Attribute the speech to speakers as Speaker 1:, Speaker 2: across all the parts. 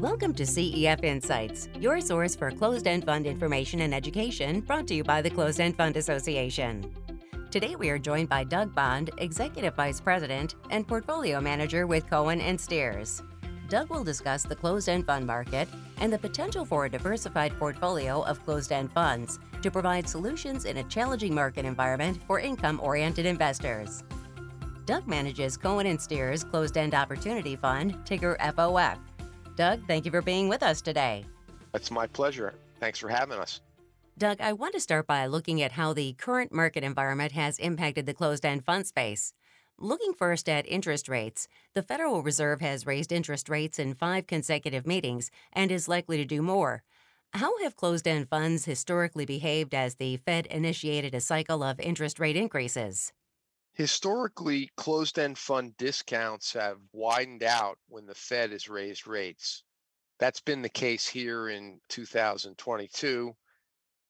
Speaker 1: Welcome to CEF Insights, your source for closed end fund information and education brought to you by the Closed End Fund Association. Today we are joined by Doug Bond, Executive Vice President and Portfolio Manager with Cohen and Steers. Doug will discuss the closed end fund market and the potential for a diversified portfolio of closed end funds to provide solutions in a challenging market environment for income oriented investors. Doug manages Cohen and Steers Closed End Opportunity Fund, ticker FOF. Doug, thank you for being with us today.
Speaker 2: It's my pleasure. Thanks for having us.
Speaker 1: Doug, I want to start by looking at how the current market environment has impacted the closed end fund space. Looking first at interest rates, the Federal Reserve has raised interest rates in five consecutive meetings and is likely to do more. How have closed end funds historically behaved as the Fed initiated a cycle of interest rate increases?
Speaker 2: Historically, closed end fund discounts have widened out when the Fed has raised rates. That's been the case here in 2022,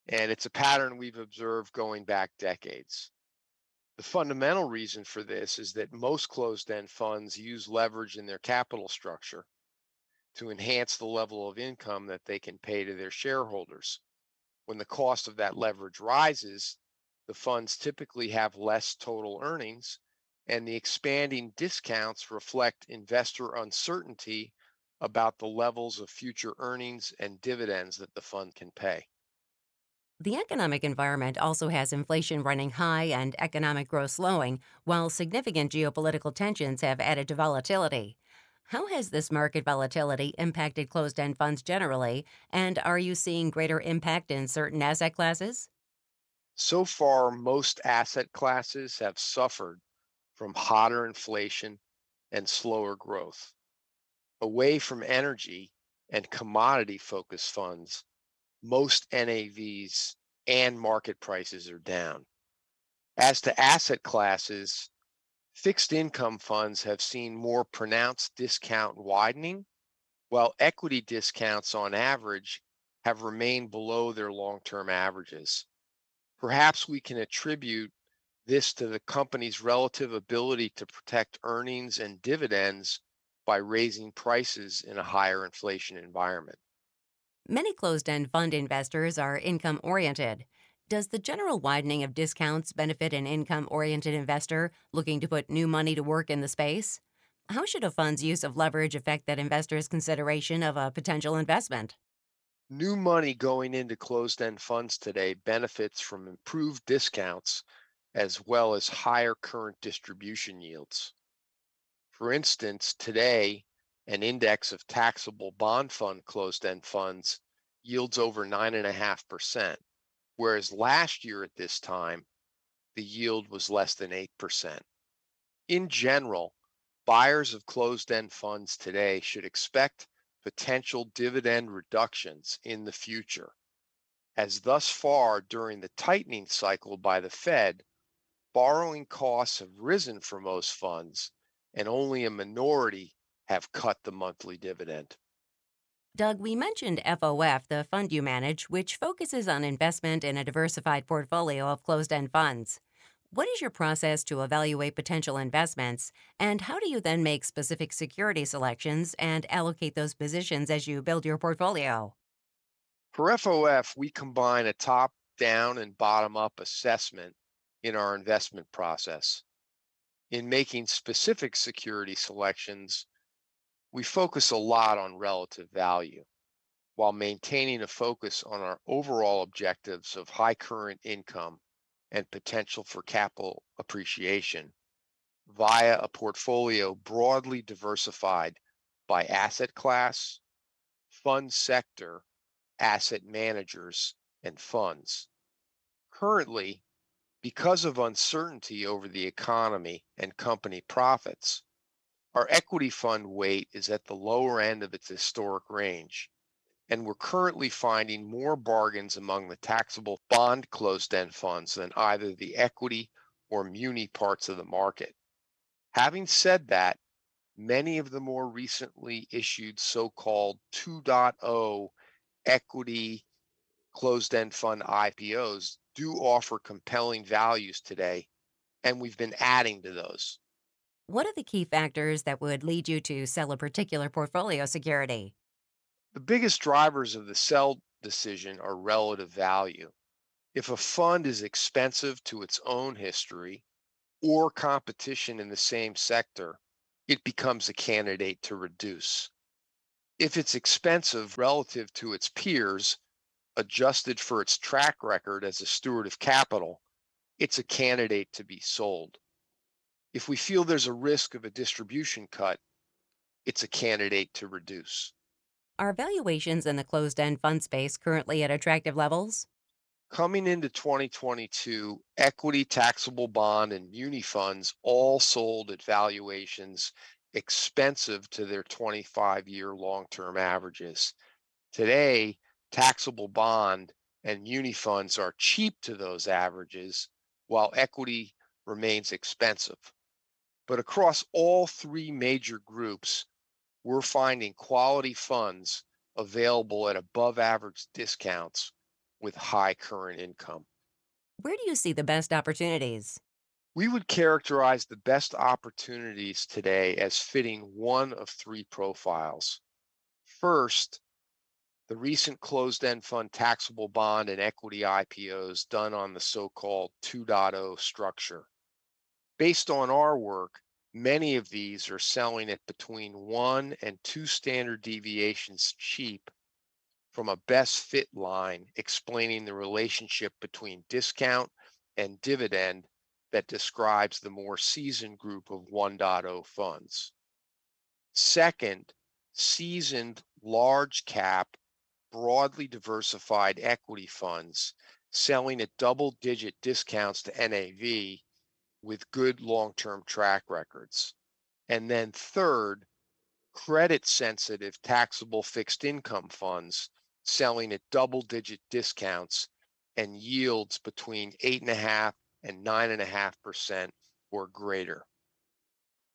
Speaker 2: and it's a pattern we've observed going back decades. The fundamental reason for this is that most closed end funds use leverage in their capital structure to enhance the level of income that they can pay to their shareholders. When the cost of that leverage rises, the funds typically have less total earnings, and the expanding discounts reflect investor uncertainty about the levels of future earnings and dividends that the fund can pay.
Speaker 1: The economic environment also has inflation running high and economic growth slowing, while significant geopolitical tensions have added to volatility. How has this market volatility impacted closed end funds generally, and are you seeing greater impact in certain asset classes?
Speaker 2: So far, most asset classes have suffered from hotter inflation and slower growth. Away from energy and commodity focused funds, most NAVs and market prices are down. As to asset classes, fixed income funds have seen more pronounced discount widening, while equity discounts on average have remained below their long term averages. Perhaps we can attribute this to the company's relative ability to protect earnings and dividends by raising prices in a higher inflation environment.
Speaker 1: Many closed end fund investors are income oriented. Does the general widening of discounts benefit an income oriented investor looking to put new money to work in the space? How should a fund's use of leverage affect that investor's consideration of a potential investment?
Speaker 2: New money going into closed end funds today benefits from improved discounts as well as higher current distribution yields. For instance, today, an index of taxable bond fund closed end funds yields over 9.5%, whereas last year at this time, the yield was less than 8%. In general, buyers of closed end funds today should expect potential dividend reductions in the future, as thus far during the tightening cycle by the Fed, borrowing costs have risen for most funds, and only a minority have cut the monthly dividend.
Speaker 1: Doug, we mentioned FOF, the fund you manage, which focuses on investment in a diversified portfolio of closed end funds. What is your process to evaluate potential investments, and how do you then make specific security selections and allocate those positions as you build your portfolio?
Speaker 2: For FOF, we combine a top down and bottom up assessment in our investment process. In making specific security selections, we focus a lot on relative value while maintaining a focus on our overall objectives of high current income and potential for capital appreciation via a portfolio broadly diversified by asset class, fund sector, asset managers, and funds. Currently, because of uncertainty over the economy and company profits, our equity fund weight is at the lower end of its historic range and we're currently finding more bargains among the taxable bond closed-end funds than either the equity or muni parts of the market. Having said that, many of the more recently issued so-called 2.0 equity closed-end fund IPOs do offer compelling values today, and we've been adding to those.
Speaker 1: What are the key factors that would lead you to sell a particular portfolio security?
Speaker 2: The biggest drivers of the sell decision are relative value. If a fund is expensive to its own history or competition in the same sector, it becomes a candidate to reduce. If it's expensive relative to its peers, adjusted for its track record as a steward of capital, it's a candidate to be sold. If we feel there's a risk of a distribution cut, it's a candidate to reduce.
Speaker 1: Are valuations in the closed end fund space currently at attractive levels?
Speaker 2: Coming into 2022, equity, taxable bond, and muni funds all sold at valuations expensive to their 25 year long term averages. Today, taxable bond and muni funds are cheap to those averages, while equity remains expensive. But across all three major groups, we're finding quality funds available at above average discounts with high current income.
Speaker 1: Where do you see the best opportunities?
Speaker 2: We would characterize the best opportunities today as fitting one of three profiles. First, the recent closed end fund taxable bond and equity IPOs done on the so called 2.0 structure. Based on our work, many of these are selling at between one and two standard deviations cheap from a best fit line explaining the relationship between discount and dividend that describes the more seasoned group of 1.0 funds. Second, seasoned large cap, broadly diversified equity funds selling at double digit discounts to NAV with good long term track records. And then third, credit sensitive taxable fixed income funds selling at double digit discounts and yields between 8.5 and 9.5% or greater.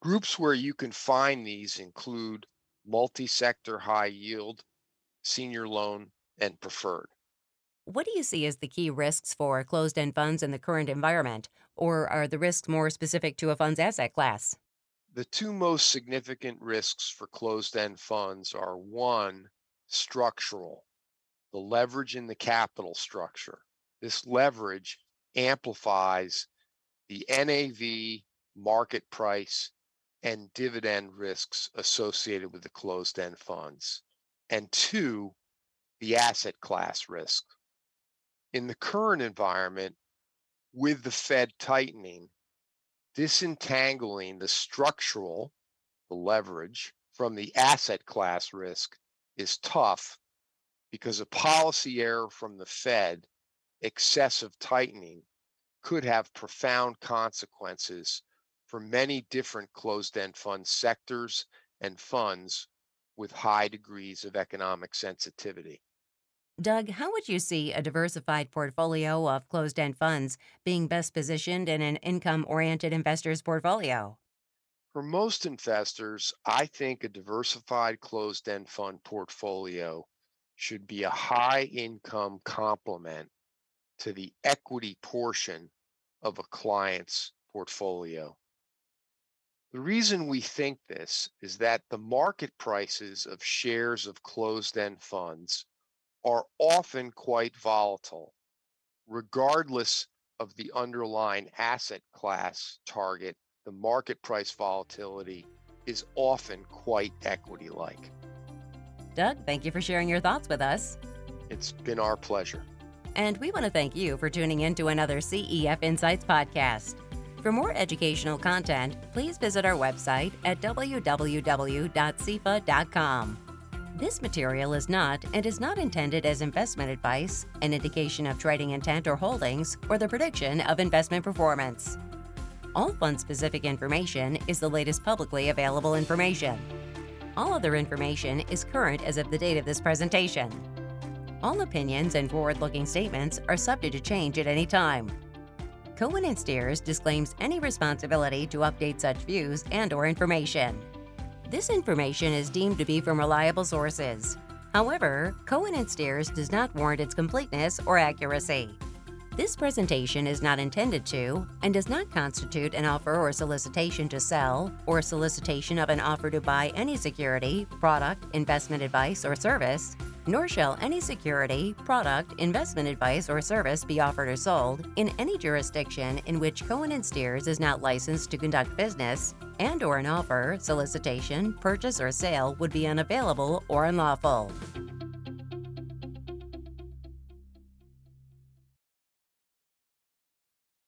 Speaker 2: Groups where you can find these include multi sector high yield, senior loan, and preferred.
Speaker 1: What do you see as the key risks for closed end funds in the current environment, or are the risks more specific to a fund's asset class?
Speaker 2: The two most significant risks for closed end funds are one, structural, the leverage in the capital structure. This leverage amplifies the NAV, market price, and dividend risks associated with the closed end funds. And two, the asset class risk. In the current environment, with the Fed tightening, disentangling the structural, the leverage, from the asset class risk is tough because a policy error from the Fed, excessive tightening, could have profound consequences for many different closed end fund sectors and funds with high degrees of economic sensitivity.
Speaker 1: Doug, how would you see a diversified portfolio of closed end funds being best positioned in an income oriented investor's portfolio?
Speaker 2: For most investors, I think a diversified closed end fund portfolio should be a high income complement to the equity portion of a client's portfolio. The reason we think this is that the market prices of shares of closed end funds are often quite volatile, regardless of the underlying asset class target. The market price volatility is often quite equity like.
Speaker 1: Doug, thank you for sharing your thoughts with us.
Speaker 2: It's been our pleasure.
Speaker 1: And we want to thank you for tuning in to another CEF Insights podcast. For more educational content, please visit our website at www.cefa.com. This material is not and is not intended as investment advice, an indication of trading intent or holdings, or the prediction of investment performance. All fund specific information is the latest publicly available information. All other information is current as of the date of this presentation. All opinions and forward looking statements are subject to change at any time. Cohen and Steers disclaims any responsibility to update such views and or information. This information is deemed to be from reliable sources. However, Cohen and Steers does not warrant its completeness or accuracy. This presentation is not intended to and does not constitute an offer or solicitation to sell or solicitation of an offer to buy any security, product, investment advice, or service, nor shall any security, product, investment advice, or service be offered or sold in any jurisdiction in which Cohen and Steers is not licensed to conduct business and or an offer, solicitation, purchase, or sale would be unavailable or unlawful.